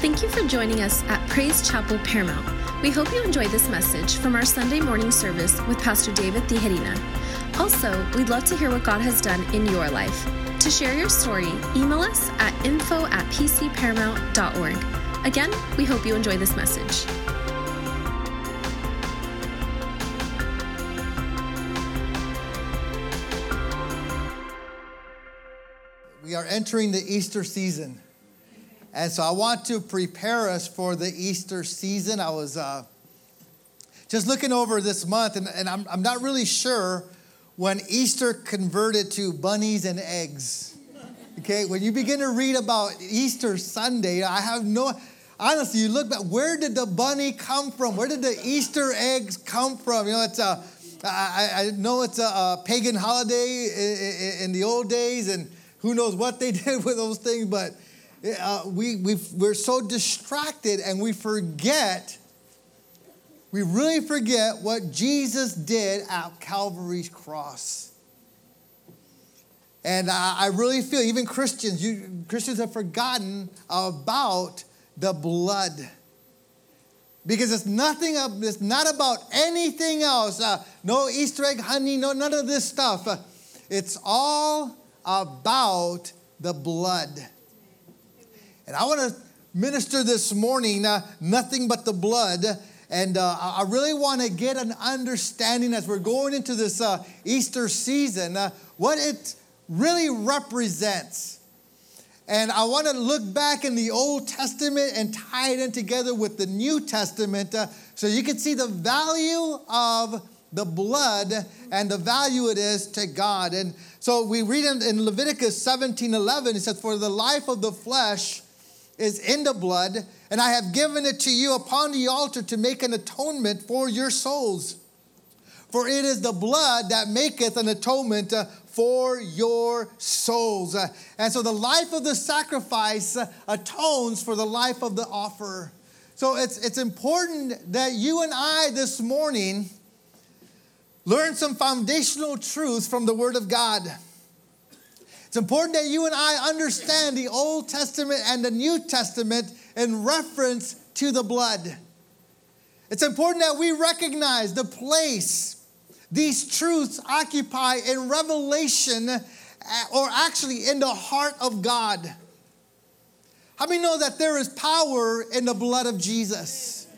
Thank you for joining us at Praise Chapel Paramount. We hope you enjoy this message from our Sunday morning service with Pastor David Tijerina. Also, we'd love to hear what God has done in your life. To share your story, email us at info at pcparamount.org. Again, we hope you enjoy this message. We are entering the Easter season. And so I want to prepare us for the Easter season. I was uh, just looking over this month, and, and I'm, I'm not really sure when Easter converted to bunnies and eggs. Okay, when you begin to read about Easter Sunday, I have no, honestly, you look back, where did the bunny come from? Where did the Easter eggs come from? You know, it's a, I, I know it's a, a pagan holiday in, in, the old days, and who knows what they did with those things, but uh, we, we we're so distracted and we forget, we really forget what Jesus did at Calvary's cross. And I, I really feel, even Christians, you, Christians have forgotten about the blood. Because it's nothing, it's not about anything else. Uh, no Easter egg honey, no, none of this stuff. It's all about the blood. And I want to minister this morning uh, nothing but the blood. And uh, I really want to get an understanding as we're going into this uh, Easter season uh, what it really represents. And I want to look back in the Old Testament and tie it in together with the New Testament uh, so you can see the value of the blood and the value it is to God. And so we read in, in Leviticus 17 11, it says, For the life of the flesh is in the blood, and I have given it to you upon the altar to make an atonement for your souls. For it is the blood that maketh an atonement uh, for your souls. Uh, and so the life of the sacrifice uh, atones for the life of the offerer. So it's, it's important that you and I this morning learn some foundational truths from the Word of God. It's important that you and I understand the Old Testament and the New Testament in reference to the blood. It's important that we recognize the place these truths occupy in revelation uh, or actually in the heart of God. How many know that there is power in the blood of Jesus?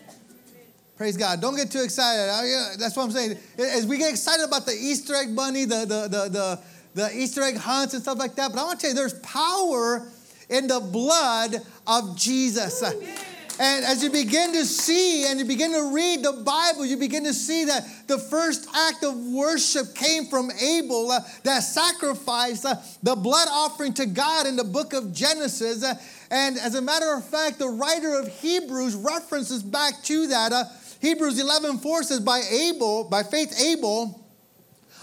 Praise God. Don't get too excited. That's what I'm saying. As we get excited about the Easter egg bunny, the, the, the, the Easter egg hunts and stuff like that. But I want to tell you, there's power in the blood of Jesus. And as you begin to see and you begin to read the Bible, you begin to see that the first act of worship came from Abel, uh, that sacrifice, uh, the blood offering to God in the book of Genesis. Uh, and as a matter of fact, the writer of Hebrews references back to that. Uh, Hebrews 11 4 says, By Abel, by faith, Abel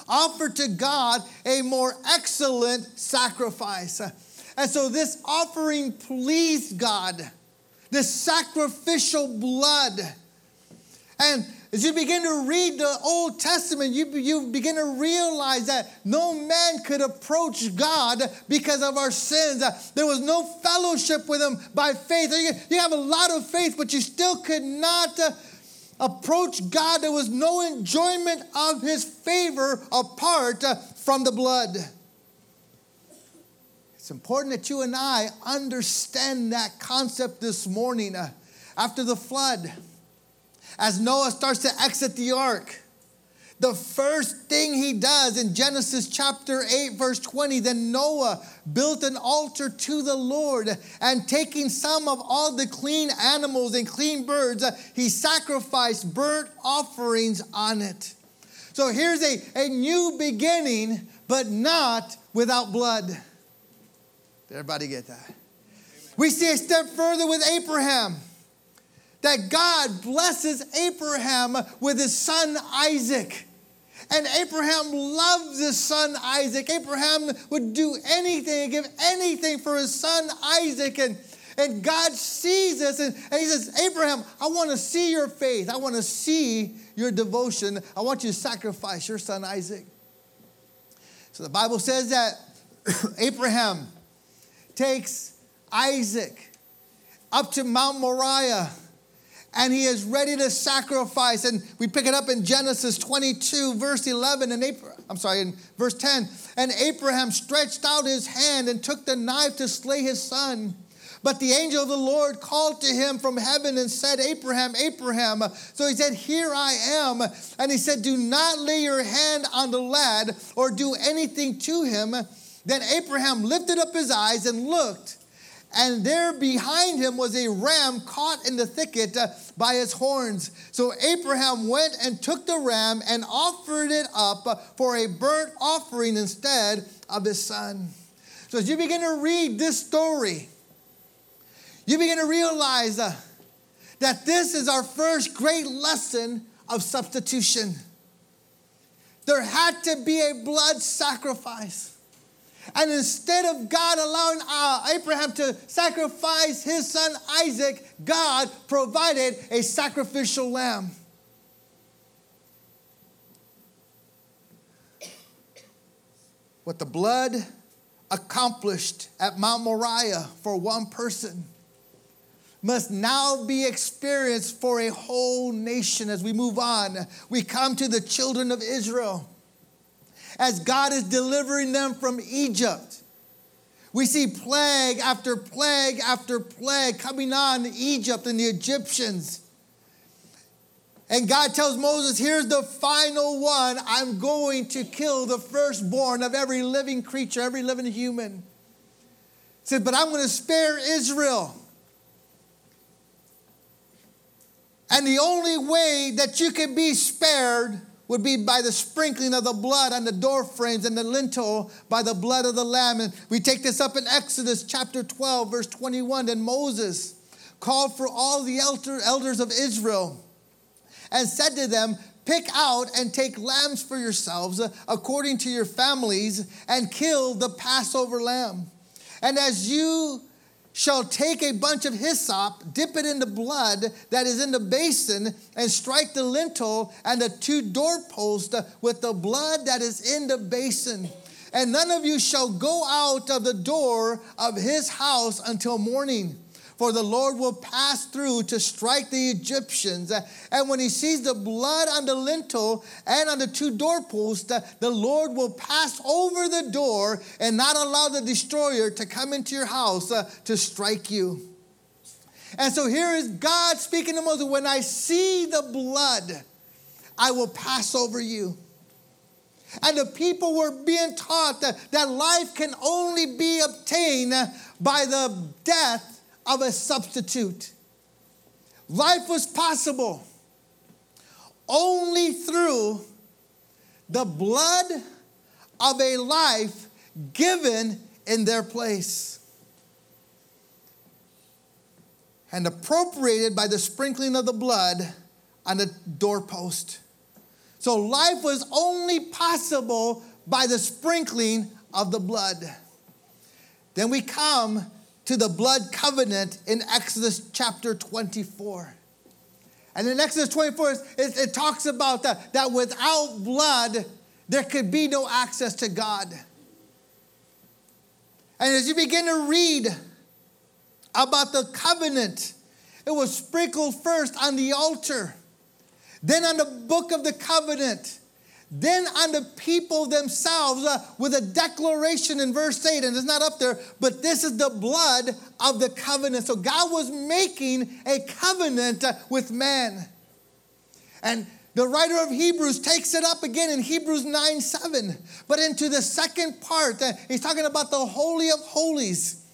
offered to God a more excellent sacrifice. And so this offering pleased God, this sacrificial blood. And as you begin to read the Old Testament, you, you begin to realize that no man could approach God because of our sins. There was no fellowship with Him by faith. You have a lot of faith, but you still could not approach God, there was no enjoyment of his favor apart uh, from the blood. It's important that you and I understand that concept this morning. Uh, after the flood, as Noah starts to exit the ark, the first thing he does in Genesis chapter 8, verse 20, then Noah built an altar to the Lord, and taking some of all the clean animals and clean birds, he sacrificed burnt offerings on it. So here's a, a new beginning, but not without blood. Did everybody get that? We see a step further with Abraham that God blesses Abraham with his son Isaac. And Abraham loved his son Isaac. Abraham would do anything, give anything for his son Isaac. And, and God sees this and, and he says, Abraham, I want to see your faith. I want to see your devotion. I want you to sacrifice your son Isaac. So the Bible says that Abraham takes Isaac up to Mount Moriah and he is ready to sacrifice. And we pick it up in Genesis 22, verse 11, and Abraham, I'm sorry, in verse 10. And Abraham stretched out his hand and took the knife to slay his son. But the angel of the Lord called to him from heaven and said, Abraham, Abraham. So he said, Here I am. And he said, Do not lay your hand on the lad or do anything to him. Then Abraham lifted up his eyes and looked and there behind him was a ram caught in the thicket uh, by its horns. So Abraham went and took the ram and offered it up uh, for a burnt offering instead of his son. So as you begin to read this story, you begin to realize uh, that this is our first great lesson of substitution. There had to be a blood sacrifice. And instead of God allowing uh, Abraham to sacrifice his son Isaac, God provided a sacrificial lamb. What the blood accomplished at Mount Moriah for one person must now be experienced for a whole nation as we move on. We come to the children of Israel as God is delivering them from Egypt. We see plague after plague after plague coming on Egypt and the Egyptians. And God tells Moses, here's the final one. I'm going to kill the firstborn of every living creature, every living human. He said, but I'm going to spare Israel. And the only way that you can be spared would be by the sprinkling of the blood on the door frames and the lintel by the blood of the lamb. And we take this up in Exodus chapter 12, verse 21. And Moses called for all the elder, elders of Israel and said to them, Pick out and take lambs for yourselves according to your families and kill the Passover lamb. And as you shall take a bunch of hyssop, dip it in the blood that is in the basin, and strike the lintel and the two doorposts with the blood that is in the basin. And none of you shall go out of the door of his house until morning for the Lord will pass through to strike the Egyptians. And when he sees the blood on the lintel and on the two doorposts, the Lord will pass over the door and not allow the destroyer to come into your house uh, to strike you. And so here is God speaking to Moses when I see the blood, I will pass over you. And the people were being taught that, that life can only be obtained by the death of a substitute. Life was possible only through the blood of a life given in their place and appropriated by the sprinkling of the blood on the doorpost. So life was only possible by the sprinkling of the blood. Then we come to the blood covenant in Exodus chapter 24. And in Exodus 24, it, it talks about that, that without blood, there could be no access to God. And as you begin to read about the covenant, it was sprinkled first on the altar, then on the book of the covenant, then on the people themselves uh, with a declaration in verse 8, and it's not up there, but this is the blood of the covenant. So God was making a covenant uh, with man. And the writer of Hebrews takes it up again in Hebrews 9 7. But into the second part, uh, he's talking about the Holy of Holies.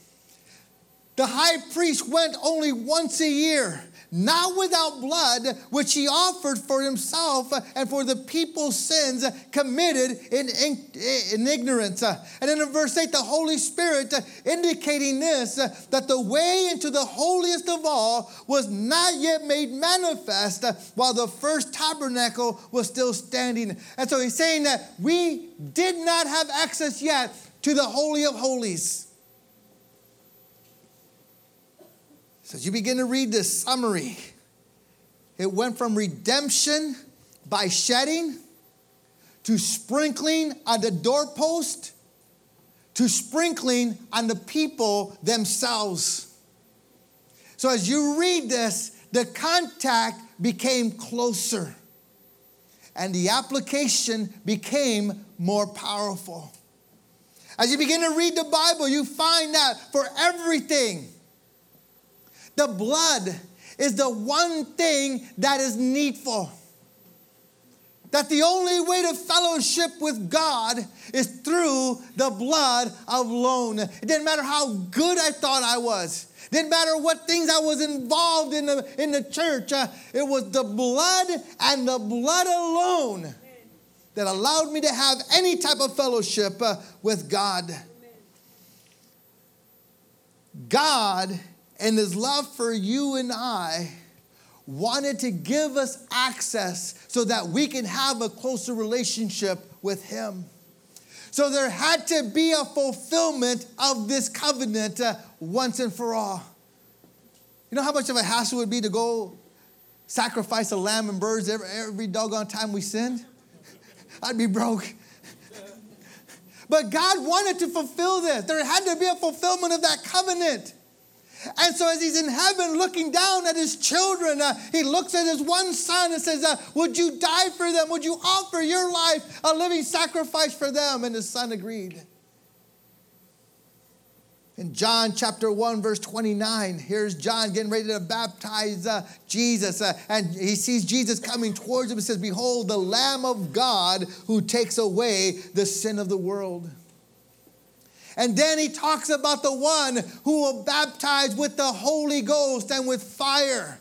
The high priest went only once a year not without blood, which he offered for himself and for the people's sins committed in, in, in ignorance. And in verse 8, the Holy Spirit indicating this that the way into the holiest of all was not yet made manifest while the first tabernacle was still standing. And so he's saying that we did not have access yet to the Holy of Holies. So as you begin to read this summary, it went from redemption by shedding to sprinkling on the doorpost to sprinkling on the people themselves. So So as you read this, the contact became closer and the application became more powerful. As you begin to read the Bible, you find that for everything, the blood is the one thing that is needful. That the only way to fellowship with God is through the blood alone. It didn't matter how good I thought I was. It didn't matter what things I was involved in the, in the church. Uh, it was the blood and the blood alone that allowed me to have any type of fellowship uh, with God. God, in His love for you and I, wanted to give us access so that we can have a closer relationship with Him. So there had to be a fulfillment of this covenant uh, once and for all. You know how much of a hassle it would be to go sacrifice a lamb and birds every, every doggone time we sinned? I'd be broke. But God wanted to fulfill this. There had to be a fulfillment of that covenant. And so, as he's in heaven looking down at his children, uh, he looks at his one son and says, uh, Would you die for them? Would you offer your life a living sacrifice for them? And his son agreed. In John chapter 1, verse 29, here's John getting ready to baptize uh, Jesus. Uh, and he sees Jesus coming towards him and says, Behold, the Lamb of God who takes away the sin of the world. And then he talks about the one who will baptize with the Holy Ghost and with fire.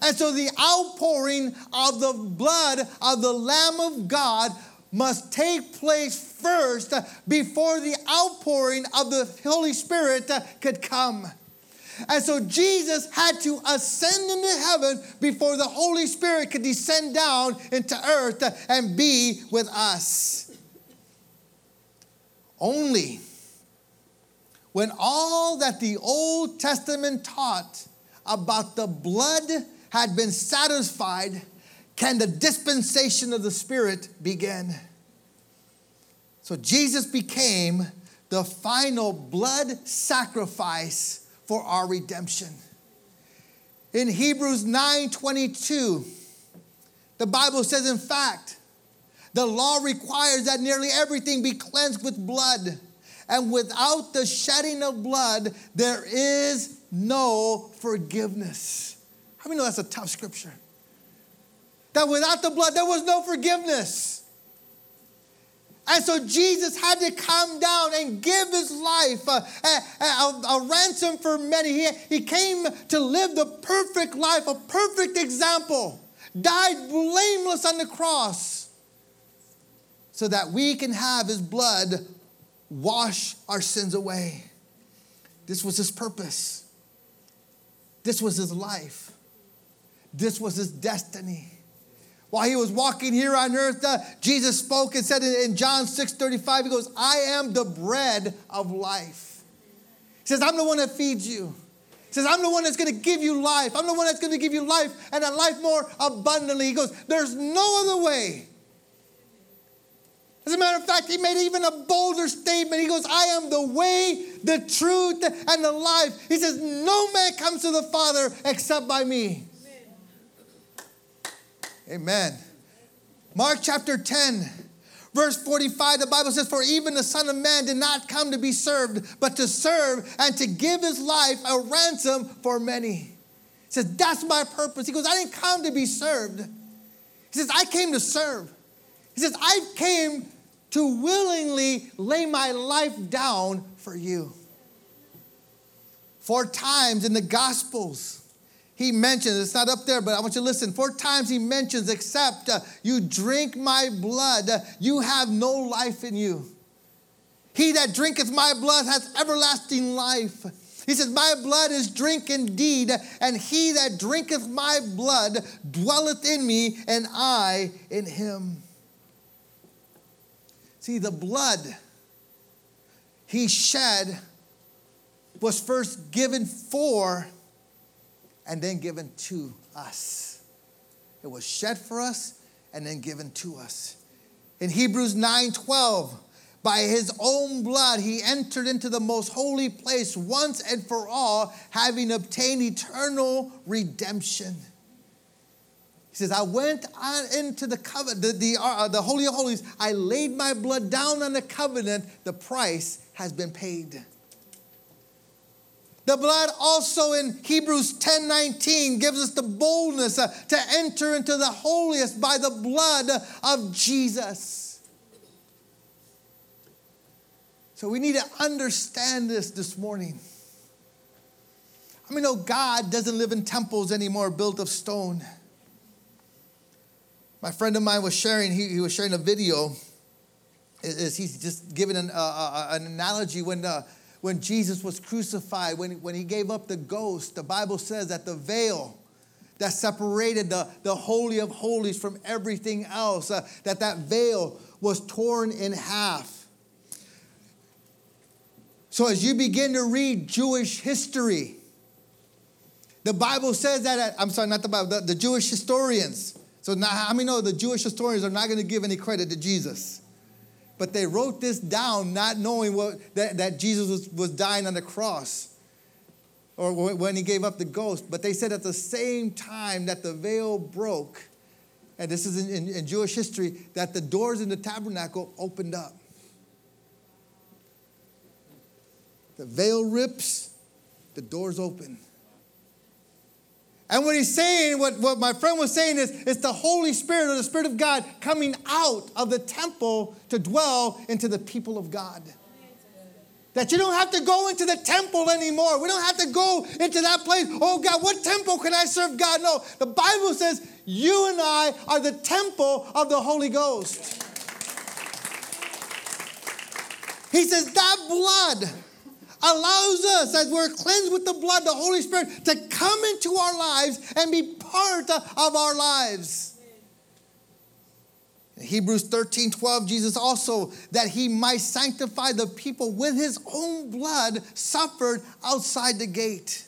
And so the outpouring of the blood of the Lamb of God must take place first before the outpouring of the Holy Spirit could come. And so Jesus had to ascend into heaven before the Holy Spirit could descend down into earth and be with us. Only when all that the Old Testament taught about the blood had been satisfied can the dispensation of the Spirit begin. So Jesus became the final blood sacrifice for our redemption. In Hebrews 9:22, the Bible says, in fact, the law requires that nearly everything be cleansed with blood. And without the shedding of blood, there is no forgiveness. How many know that's a tough scripture? that without the blood, there was no forgiveness. And so Jesus had to come down and give his life uh, a, a, a, a, ransom for many. He, he came to live the perfect life, a perfect example, died blameless on the cross so that we can have his blood wash our sins away. This was his purpose. This was his life. This was his destiny. While he was walking here on earth, uh, Jesus spoke and said in, in John 6 35, he goes, I am the bread of life. He says, I'm the one that feeds you. He says, I'm the one that's going to give you life. I'm the one that's going to give you life and a life more abundantly. He goes, There's no other way. As a matter of fact, he made even a bolder statement. He goes, I am the way, the truth, and the life. He says, No man comes to the Father except by me. Amen. Mark chapter 10, verse 45, the Bible says, For even the Son of Man did not come to be served, but to serve and to give his life a ransom for many. He says, That's my purpose. He goes, I didn't come to be served. He says, I came to serve. He says, I came to willingly lay my life down for you. Four times in the Gospels, he mentions, it's not up there, but I want you to listen. Four times he mentions, except uh, you drink my blood, uh, you have no life in you. He that drinketh my blood hath everlasting life. He says, My blood is drink indeed, and he that drinketh my blood dwelleth in me, and I in him. See, the blood he shed was first given for and then given to us. It was shed for us and then given to us. In Hebrews 9 12, by his own blood, he entered into the most holy place once and for all, having obtained eternal redemption. He says, I went into the covenant, the, the, uh, the Holy of Holies. I laid my blood down on the covenant. The price has been paid. The blood also in Hebrews 10 19 gives us the boldness uh, to enter into the holiest by the blood of Jesus. So we need to understand this this morning. I mean, no, God doesn't live in temples anymore built of stone. My friend of mine was sharing, he, he was sharing a video. Is he's just giving an, uh, uh, an analogy when, uh, when Jesus was crucified, when, when he gave up the ghost, the Bible says that the veil that separated the, the Holy of Holies from everything else, uh, that that veil was torn in half. So as you begin to read Jewish history, the Bible says that, I'm sorry, not the Bible, the, the Jewish historians, so now, how many know the Jewish historians are not going to give any credit to Jesus? But they wrote this down not knowing what, that, that Jesus was, was dying on the cross or when he gave up the ghost. But they said at the same time that the veil broke, and this is in, in, in Jewish history, that the doors in the tabernacle opened up. The veil rips, the doors open. And what he's saying, what, what my friend was saying is, it's the Holy Spirit or the Spirit of God coming out of the temple to dwell into the people of God. That you don't have to go into the temple anymore. We don't have to go into that place. Oh God, what temple can I serve God? No, the Bible says you and I are the temple of the Holy Ghost. He says that blood allows us, as we're cleansed with the blood, the Holy Spirit, to come into our lives and be part of our lives. In Hebrews 13 12, Jesus also, that he might sanctify the people with his own blood, suffered outside the gate.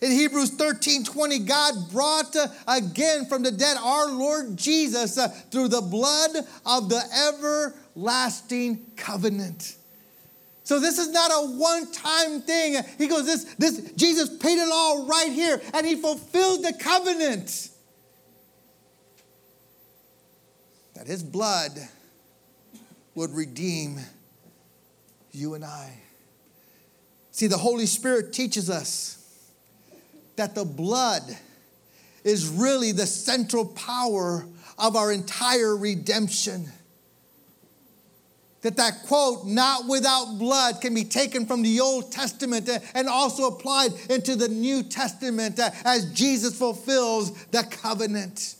In Hebrews 13 20, God brought again from the dead our Lord Jesus through the blood of the everlasting covenant. So this is not a one-time thing. He goes, this, this, Jesus paid it all right here, and he fulfilled the covenant. That his blood would redeem you and I. See, the Holy Spirit teaches us that the blood is really the central power of our entire redemption that that quote, not without blood, can be taken from the Old Testament and also applied into the New Testament as Jesus fulfills the covenant.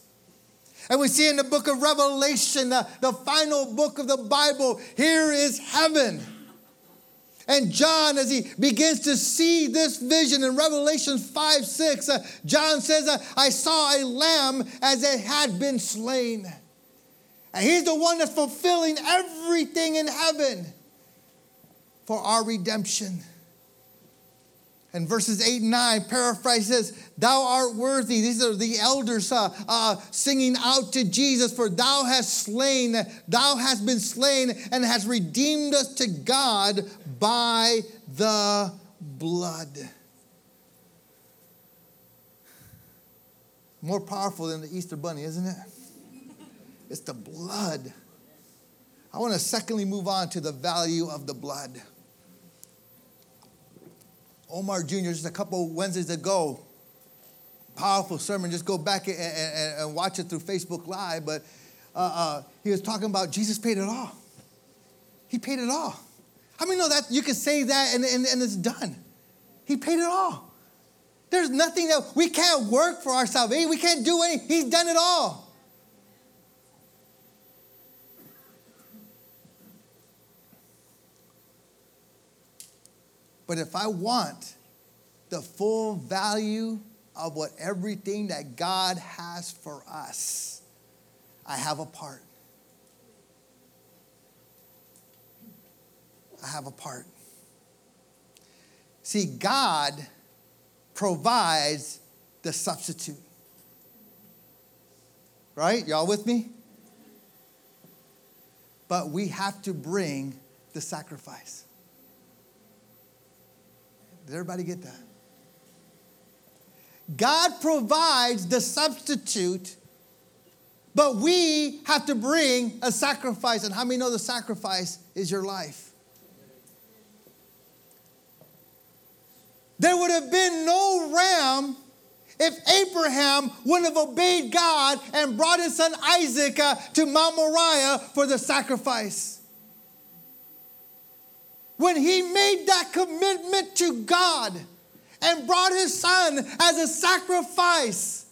And we see in the book of Revelation, the, the final book of the Bible, here is heaven. And John, as he begins to see this vision in Revelation 5 6, uh, John says, uh, I saw a lamb as it had been slain. And He's the one that's fulfilling everything in heaven for our redemption. And verses 8 and 9, paraphrase says, Thou art worthy. These are the elders uh, uh, singing out to Jesus, for thou hast slain, thou hast been slain, and hast redeemed us to God by the blood. More powerful than the Easter bunny, isn't it? It's the blood. I want to secondly move on to the value of the blood. Omar Jr., just a couple Wednesdays ago, powerful sermon. Just go back and, and, and watch it through Facebook Live. But uh, uh, he was talking about Jesus paid it all. He paid it all. How many know that you can say that and, and, and it's done? He paid it all. There's nothing that we can't work for our salvation. We can't do anything. He's done it all. But if I want the full value of what everything that God has for us, I have a part. I have a part. See, God provides the substitute. Right? Y'all with me? but we have to bring the sacrifice. Did everybody get that? God provides the substitute, but we have to bring a sacrifice. And how many know the sacrifice is your life? There would have been no ram if Abraham wouldn't have obeyed God and brought his son Isaac uh, to Mount Moriah for the sacrifice. When he made that commitment to God and brought his son as a sacrifice,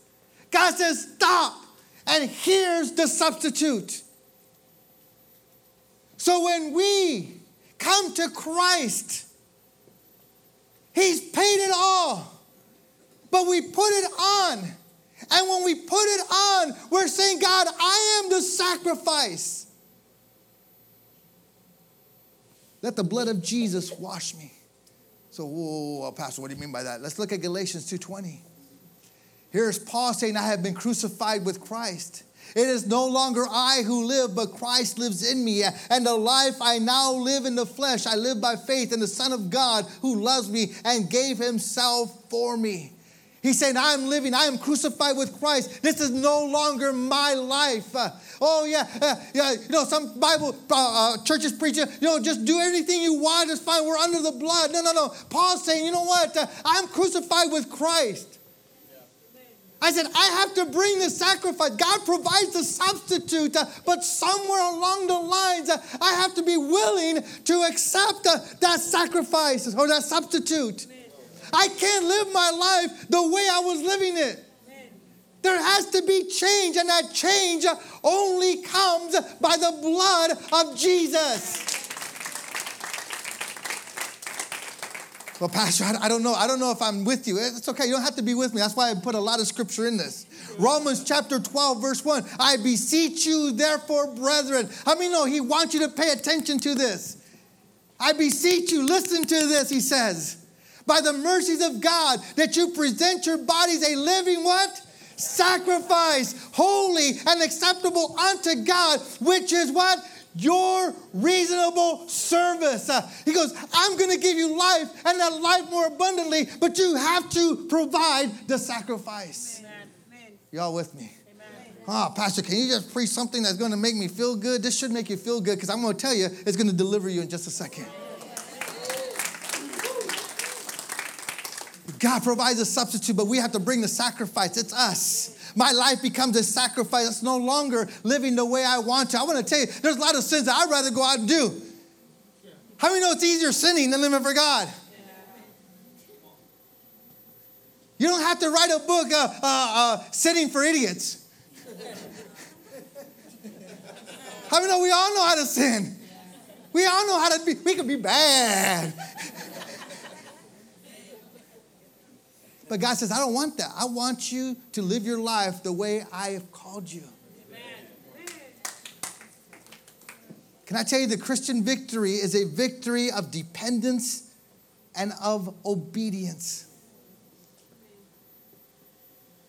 God says, Stop, and here's the substitute. So when we come to Christ, He's paid it all but we put it on. And when we put it on, we're saying, God, I am the sacrifice. Let the blood of Jesus wash me. So, whoa, Pastor, what do you mean by that? Let's look at Galatians 2.20. Here's Paul saying, I have been crucified with Christ. It is no longer I who live, but Christ lives in me. And the life I now live in the flesh, I live by faith in the Son of God who loves me and gave himself for me. He's saying, I'm living, I am crucified with Christ. This is no longer my life. Uh, oh, yeah, uh, yeah. You know, some Bible uh, uh churches preach, you know, just do anything you want, it's fine. We're under the blood. No, no, no. Paul's saying, you know what? Uh, I'm crucified with Christ. I said, I have to bring the sacrifice. God provides the substitute, uh, but somewhere along the lines, I have to be willing to accept that sacrifice or that substitute. I can't live my life the way I was living it. There has to be change, and that change only comes by the blood of Jesus. Well, Pastor, I don't know. I don't know if I'm with you. It's okay. You don't have to be with me. That's why I put a lot of scripture in this. Romans chapter 12, verse 1. I beseech you, therefore, brethren. I mean, no, he wants you to pay attention to this. I beseech you, listen to this, he says by the mercies of God that you present your bodies a living what? Sacrifice, holy and acceptable unto God, which is what? Your reasonable service. Uh, he goes, I'm going to give you life and that life more abundantly, but you have to provide the sacrifice. Amen. Y'all with me? Ah, oh, Pastor, can you just preach something that's going to make me feel good? This should make you feel good because I'm going to tell you it's going to deliver you in just a second. God provides a substitute, but we have to bring the sacrifice. It's us. My life becomes a sacrifice. It's no longer living the way I want to. I want to tell you, there's a lot of sins that I'd rather go out and do. How many know it's easier sinning than living for God? You don't have to write a book, uh, uh, uh, Sinning for Idiots. How many know we all know how to sin? We all know how to be, we can be bad. But God says, I don't want that. I want you to live your life the way I have called you. Amen. Can I tell you the Christian victory is a victory of dependence and of obedience?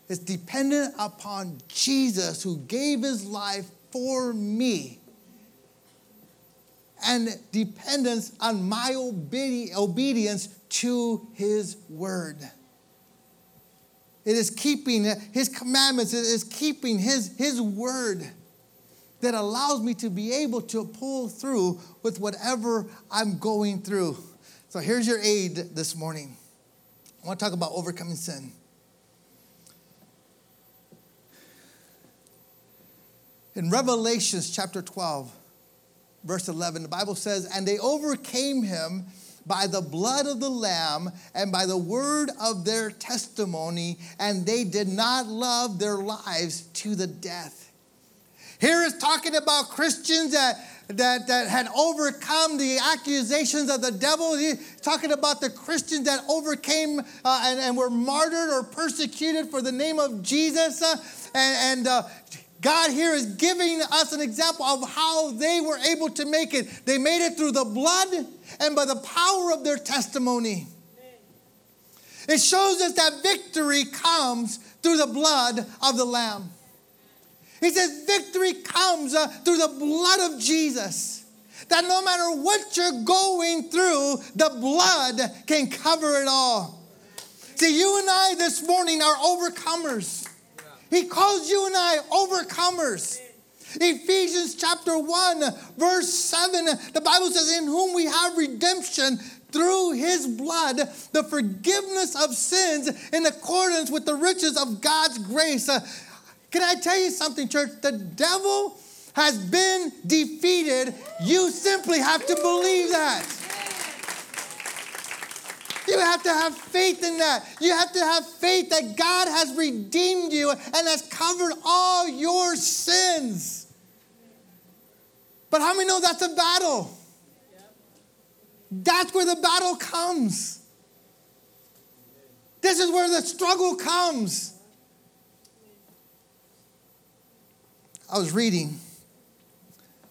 It's dependent upon Jesus who gave his life for me and dependence on my obedience to his word. It is keeping his commandments, it is keeping his, his word that allows me to be able to pull through with whatever I'm going through. So here's your aid this morning. I want to talk about overcoming sin. In Revelations chapter 12, verse 11, the Bible says, And they overcame him by the blood of the Lamb and by the word of their testimony, and they did not love their lives to the death. Here is talking about Christians that, that, that had overcome the accusations of the devil. He's talking about the Christians that overcame uh, and, and were martyred or persecuted for the name of Jesus. Uh, and, and uh, God here is giving us an example of how they were able to make it. They made it through the blood and by the power of their testimony. It shows us that victory comes through the blood of the Lamb. He says victory comes uh, through the blood of Jesus. That no matter what you're going through, the blood can cover it all. See, you and I this morning are overcomers. He calls you and I overcomers. Ephesians chapter 1, verse 7, the Bible says, In whom we have redemption through his blood, the forgiveness of sins in accordance with the riches of God's grace. Uh, can I tell you something, church? The devil has been defeated. You simply have to believe that. You have to have faith in that. You have to have faith that God has redeemed you and has covered all your sins. But how many know that's a battle? That's where the battle comes. This is where the struggle comes. I was reading.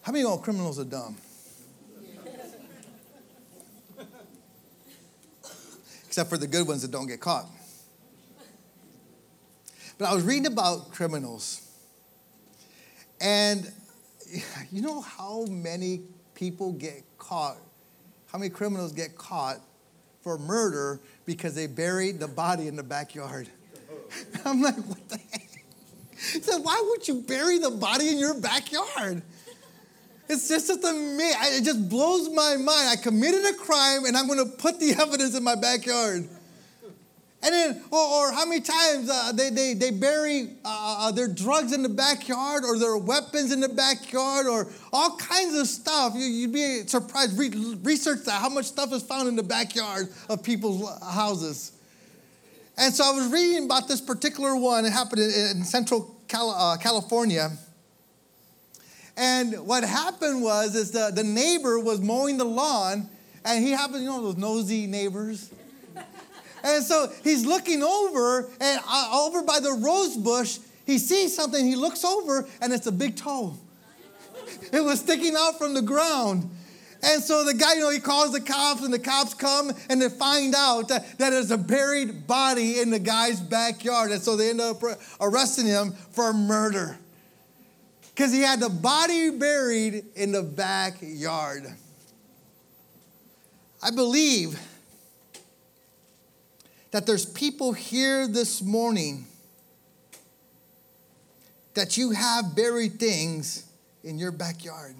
How many know criminals are dumb? Except for the good ones that don't get caught. But I was reading about criminals. And you know how many people get caught how many criminals get caught for murder because they buried the body in the backyard? I'm like, what the heck? He said, why would you bury the body in your backyard? It's just, amazing. It just blows my mind. I committed a crime and I'm going to put the evidence in my backyard. And then, or, or how many times uh, they, they, they bury uh, uh, their drugs in the backyard or their weapons in the backyard or all kinds of stuff. You, would be surprised. Re- research that, how much stuff is found in the backyard of people's houses. And so I was reading about this particular one. It happened in, in Central Cal- uh, California. And what happened was is the, the neighbor was mowing the lawn and he happened, you know, those nosy neighbors. And so he's looking over, and uh, over by the rose bush, he sees something. He looks over, and it's a big toe. It was sticking out from the ground. And so the guy, you know, he calls the cops, and the cops come and they find out that, that there's a buried body in the guy's backyard. And so they end up arresting him for murder because he had the body buried in the backyard. I believe that there's people here this morning that you have buried things in your backyard.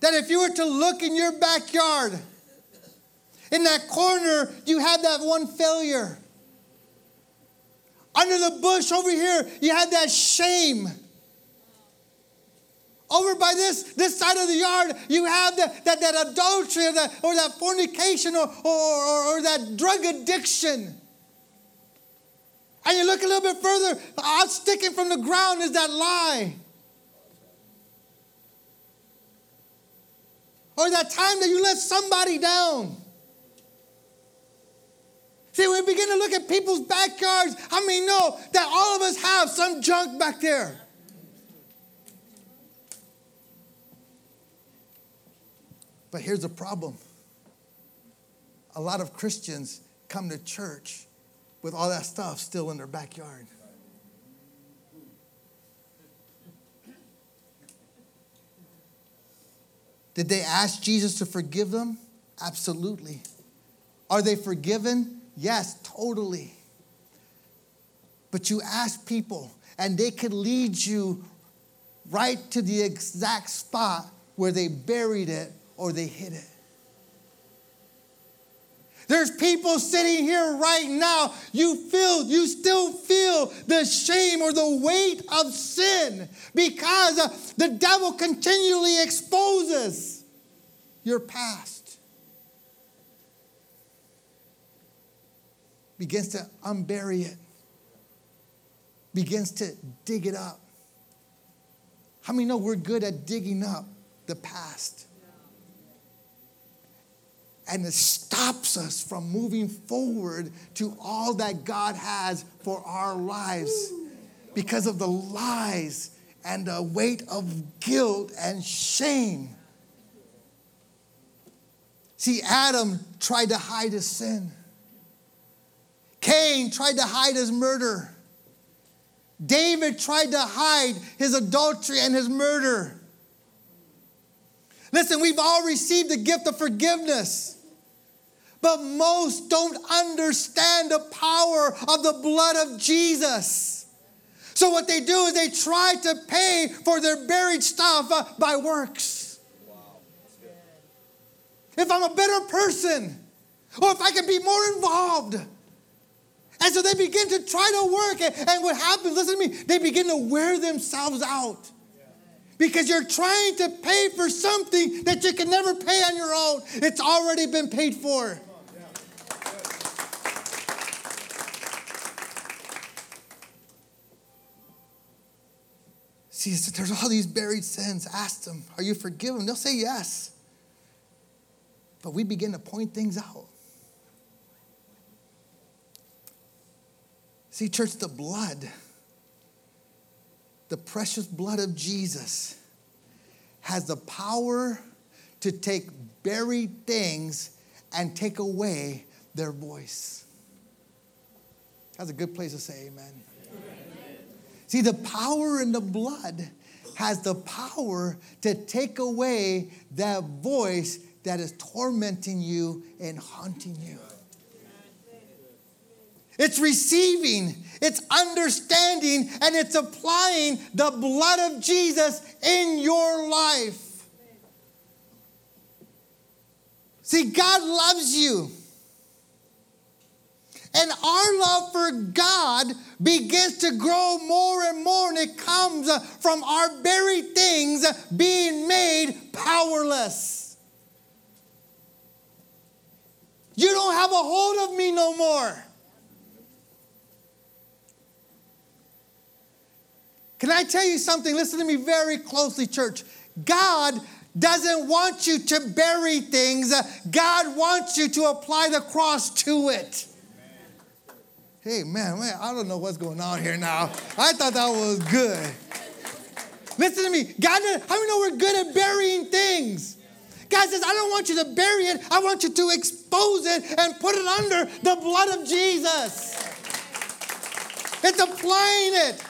That if you were to look in your backyard, in that corner, you had that one failure. Under the bush over here, you had that shame. Over by this, this side of the yard, you have the, that, that adultery or that, or that fornication or, or, or, or that drug addiction. And you look a little bit further, out sticking from the ground is that lie. Or that time that you let somebody down. See, we begin to look at people's backyards, I mean, know that all of us have some junk back there? But here's the problem a lot of Christians come to church with all that stuff still in their backyard. Did they ask Jesus to forgive them? Absolutely. Are they forgiven? Yes, totally. But you ask people, and they could lead you right to the exact spot where they buried it or they hid it. There's people sitting here right now. You feel, you still feel the shame or the weight of sin because uh, the devil continually exposes your past. Begins to unbury it, begins to dig it up. How many know we're good at digging up the past? And it stops us from moving forward to all that God has for our lives because of the lies and the weight of guilt and shame. See, Adam tried to hide his sin. Cain tried to hide his murder. David tried to hide his adultery and his murder. Listen, we've all received the gift of forgiveness, but most don't understand the power of the blood of Jesus. So, what they do is they try to pay for their buried stuff uh, by works. If I'm a better person, or if I can be more involved. And so they begin to try to work. And, and what happens, listen to me, they begin to wear themselves out. Because you're trying to pay for something that you can never pay on your own. It's already been paid for. See, there's all these buried sins. Ask them, are you forgiven? They'll say yes. But we begin to point things out. See, church, the blood, the precious blood of Jesus, has the power to take buried things and take away their voice. That's a good place to say amen. amen. See, the power in the blood has the power to take away that voice that is tormenting you and haunting you. It's receiving, it's understanding, and it's applying the blood of Jesus in your life. See, God loves you. And our love for God begins to grow more and more, and it comes uh, from our very things being made powerless. You don't have a hold of me no more. Can I tell you something? Listen to me very closely, church. God doesn't want you to bury things, God wants you to apply the cross to it. Hey, man, man, I don't know what's going on here now. I thought that was good. Listen to me. God, how you know we're good at burying things? God says, I don't want you to bury it. I want you to expose it and put it under the blood of Jesus. It's applying it.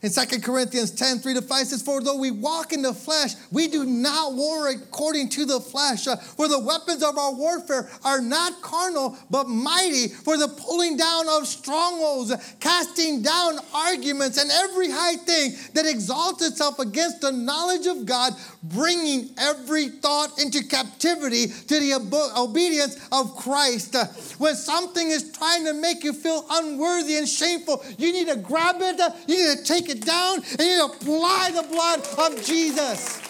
In 2 Corinthians 10, 3 to 5 says, For though we walk in the flesh, we do not war according to the flesh. Uh, for the weapons of our warfare are not carnal, but mighty for the pulling down of strongholds, casting down arguments and every high thing that exalts itself against the knowledge of God, bringing every thought into captivity to the obedience of Christ. Uh, when something is trying to make you feel unworthy and shameful, you need to grab it, uh, you need to take it down and you apply the blood of Jesus.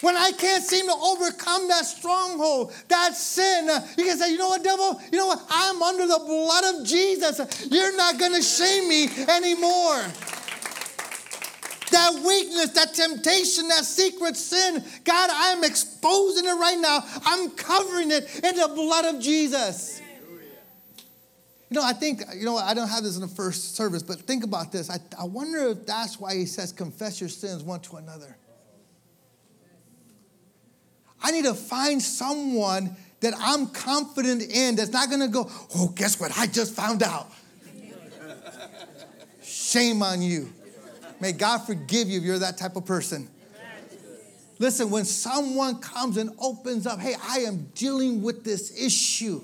When I can't seem to overcome that stronghold, that sin, you can say, you know what, devil? You know what? I'm under the blood of Jesus. You're not going to shame me anymore. That weakness, that temptation, that secret sin, God, I'm exposing it right now. I'm covering it in the blood of Jesus. You know, I think, you know, I don't have this in the first service, but think about this. I, I wonder if that's why he says, confess your sins one to another. I need to find someone that I'm confident in that's not to go, oh, guess what? I just found out. Shame on you. May God forgive you if you're that type of person. Listen, when someone comes and opens up, hey, I am dealing with this issue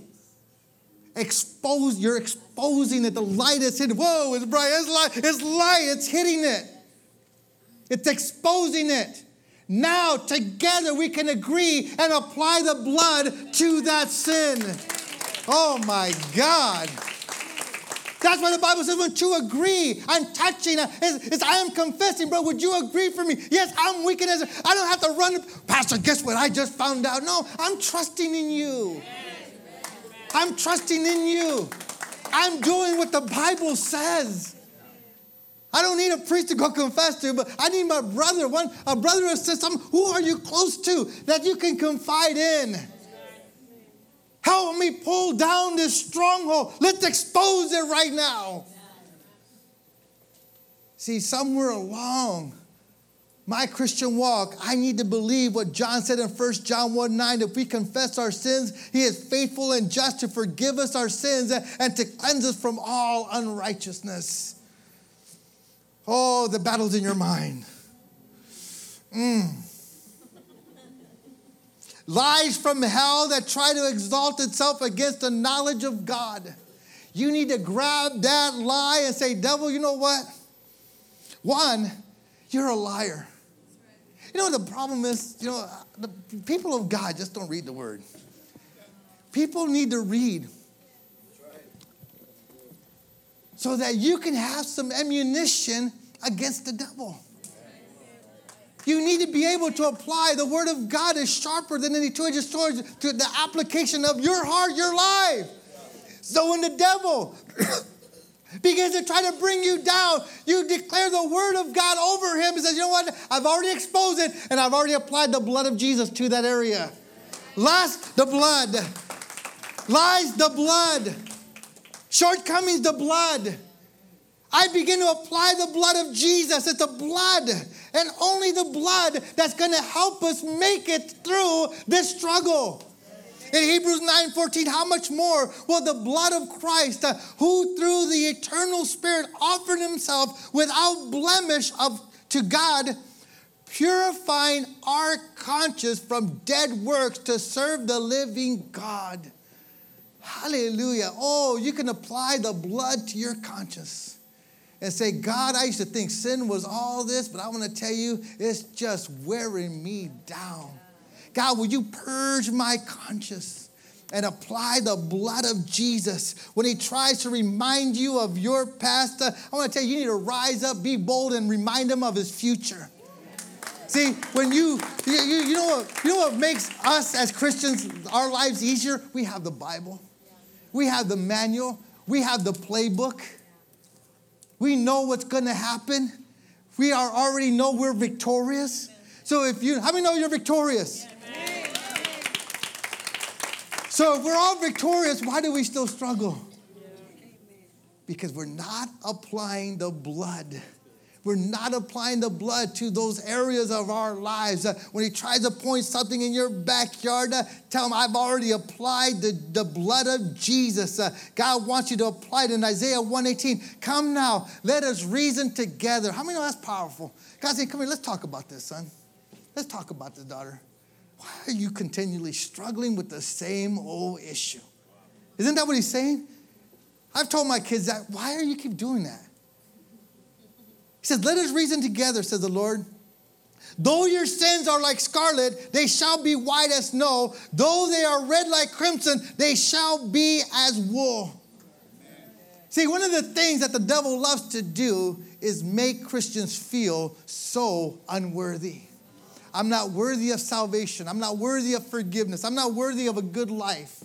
expose, you're exposing it. The light is hitting. Whoa, it's bright. It's light. It's light. It's hitting it. It's exposing it. Now, together, we can agree and apply the blood to that sin. Oh my God. That's why the Bible says when two agree, I'm touching, is, is I am confessing, bro. Would you agree for me? Yes, I'm weak and I don't have to run. Pastor, guess what? I just found out. No, I'm trusting in you. I'm trusting in you. I'm doing what the Bible says. I don't need a priest to go confess to, but I need my brother, one a brother or sister. Who are you close to that you can confide in? Help me pull down this stronghold. Let's expose it right now. See, somewhere along my Christian walk, I need to believe what John said in 1 John 1 9. If we confess our sins, he is faithful and just to forgive us our sins and to cleanse us from all unrighteousness. Oh, the battle's in your mind. Mm. Lies from hell that try to exalt itself against the knowledge of God. You need to grab that lie and say, Devil, you know what? One, you're a liar. You know, the problem is, you know, the people of God just don't read the word. People need to read so that you can have some ammunition against the devil. You need to be able to apply the word of God is sharper than any two-edged sword to the application of your heart, your life. So when the devil begins to try to bring you down, you declare the word of God over him and says, you know what? I've already exposed it and I've already applied the blood of Jesus to that area. Lust, the blood. Lies, the blood. Shortcomings, the blood. I begin to apply the blood of Jesus. It's the blood and only the blood that's going to help us make it through this struggle. In Hebrews 9:14, how much more will the blood of Christ, uh, who through the eternal Spirit offered himself without blemish of, to God, purifying our conscience from dead works to serve the living God. Hallelujah. Oh, you can apply the blood to your conscience and say, God, I used to think sin was all this, but I want to tell you, it's just wearing me down. God, will you purge my conscience and apply the blood of Jesus when he tries to remind you of your past? Uh, I want to tell you, you need to rise up, be bold, and remind him of his future. See, when you, you, you, know what, you know what makes us as Christians, our lives easier? We have the Bible. We have the manual. We have the playbook. We know what's going to happen. We are already know we're victorious. So if you, how many know you're victorious? So if we're all victorious, why do we still struggle? Because we're not applying the blood. We're not applying the blood to those areas of our lives. Uh, when he tries to point something in your backyard, uh, tell him, I've already applied the, the blood of Jesus. Uh, God wants you to apply it in Isaiah 118. Come now, let us reason together. How many know that's powerful? God said, Come here, let's talk about this, son. Let's talk about this, daughter. Why are you continually struggling with the same old issue? Isn't that what he's saying? I've told my kids that. Why are you keep doing that? He says, Let us reason together, says the Lord. Though your sins are like scarlet, they shall be white as snow. Though they are red like crimson, they shall be as wool. See, one of the things that the devil loves to do is make Christians feel so unworthy. I'm not worthy of salvation. I'm not worthy of forgiveness. I'm not worthy of a good life.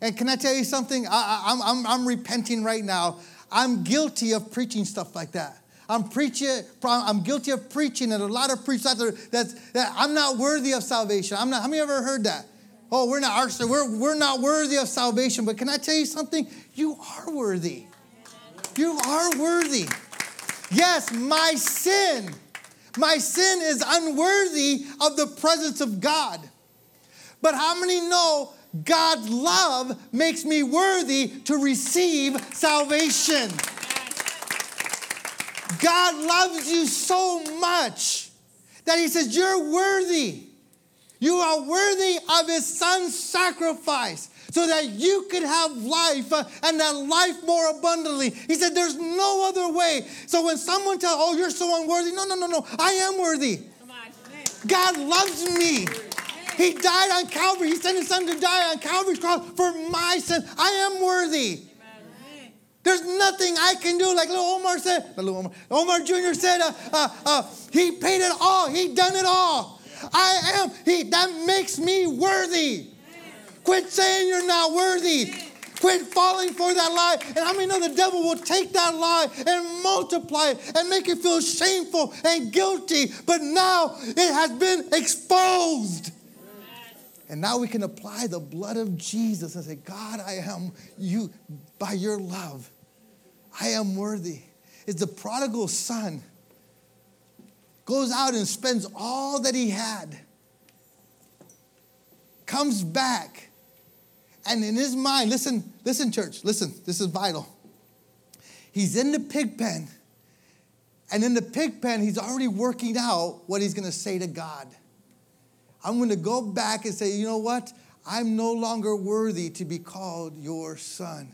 And can I tell you something? I, am I'm, I'm repenting right now. I'm guilty of preaching stuff like that. I'm preaching, I'm guilty of preaching, and a lot of preachers out there that's, that I'm not worthy of salvation. I'm not, how many ever heard that? Oh, we're not, we're, we're not worthy of salvation. But can I tell you something? You are worthy. You are worthy. Yes, my sin my sin is unworthy of the presence of God. But how many know God's love makes me worthy to receive salvation? God loves you so much that He says, You're worthy. You are worthy of His Son's sacrifice so that you could have life uh, and that life more abundantly. He said, There's no other way. So when someone tells, Oh, you're so unworthy, no, no, no, no, I am worthy. God loves me. He died on Calvary. He sent his son to die on Calvary's cross for my sin. I am worthy. There's nothing I can do. Like little Omar said, little Omar, Omar Jr. said, uh, uh, uh, he paid it all. He done it all. I am, he, that makes me worthy. Quit saying you're not worthy. Quit falling for that lie. And how many know the devil will take that lie and multiply it and make you feel shameful and guilty? But now it has been exposed. And now we can apply the blood of Jesus and say, God, I am you by your love. I am worthy. It's the prodigal son. goes out and spends all that he had, comes back, and in his mind, listen, listen, church, listen, this is vital. He's in the pig pen, and in the pig pen, he's already working out what he's gonna say to God. I'm gonna go back and say, you know what? I'm no longer worthy to be called your son.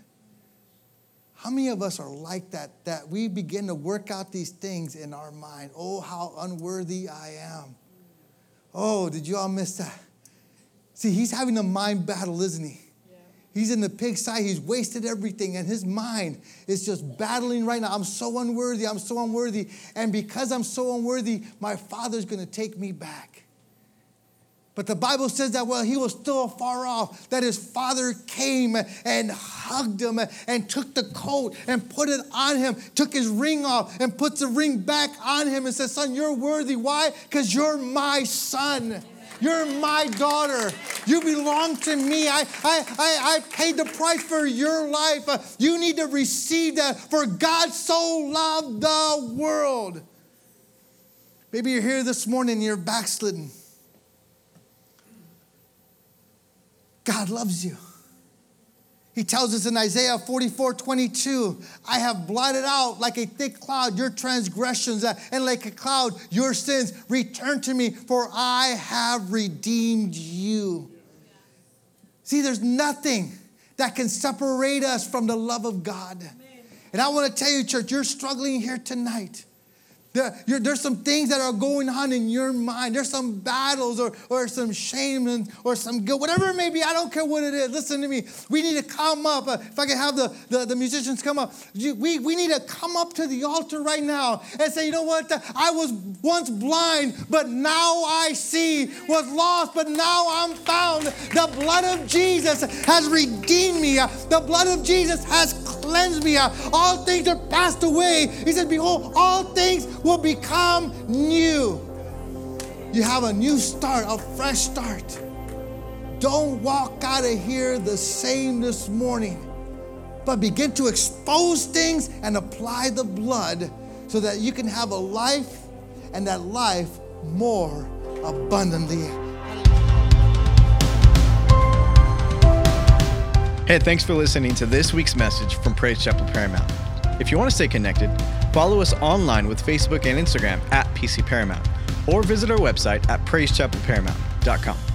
How many of us are like that? That we begin to work out these things in our mind. Oh, how unworthy I am. Oh, did you all miss that? See, he's having a mind battle, isn't he? He's in the pigsty. He's wasted everything, and his mind is just battling right now. I'm so unworthy. I'm so unworthy. And because I'm so unworthy, my father's going to take me back. But the Bible says that while he was still far off, that his father came and hugged him and took the coat and put it on him, took his ring off and put the ring back on him and said, Son, you're worthy. Why? Because you're my son. You're my daughter. You belong to me. I, I, I, I paid the price for your life. Uh, you need to receive that. For God so loved the world. Maybe you're here this morning, you're backslidden. God loves you. He tells us in Isaiah 44 22, I have blotted out like a thick cloud your transgressions, uh, and like a cloud your sins. Return to me, for I have redeemed you. See, there's nothing that can separate us from the love of God. And I want to tell you, church, you're struggling here tonight. There, there's some things that are going on in your mind. There's some battles or, or some shame and, or some guilt, whatever it may be. I don't care what it is. Listen to me. We need to come up. Uh, if I can have the, the, the, musicians come up, we, we need to come up to the altar right now and say, you know what? I was once blind, but now I see. Was lost, but now I'm found. The blood of Jesus has redeemed me. The blood of Jesus has cleansed me. All things are passed away. He said, behold, all things will become new. You have a new start, a fresh start. Don't walk out of here the same this morning, but begin to expose things and apply the blood so that you can have a life and that life more abundantly. Hey, thanks for listening to this week's message from Praise Chapel Paramount. If you want to stay connected, follow us online with Facebook and Instagram at PC Paramount, or visit our website at praisechapelparamount.com.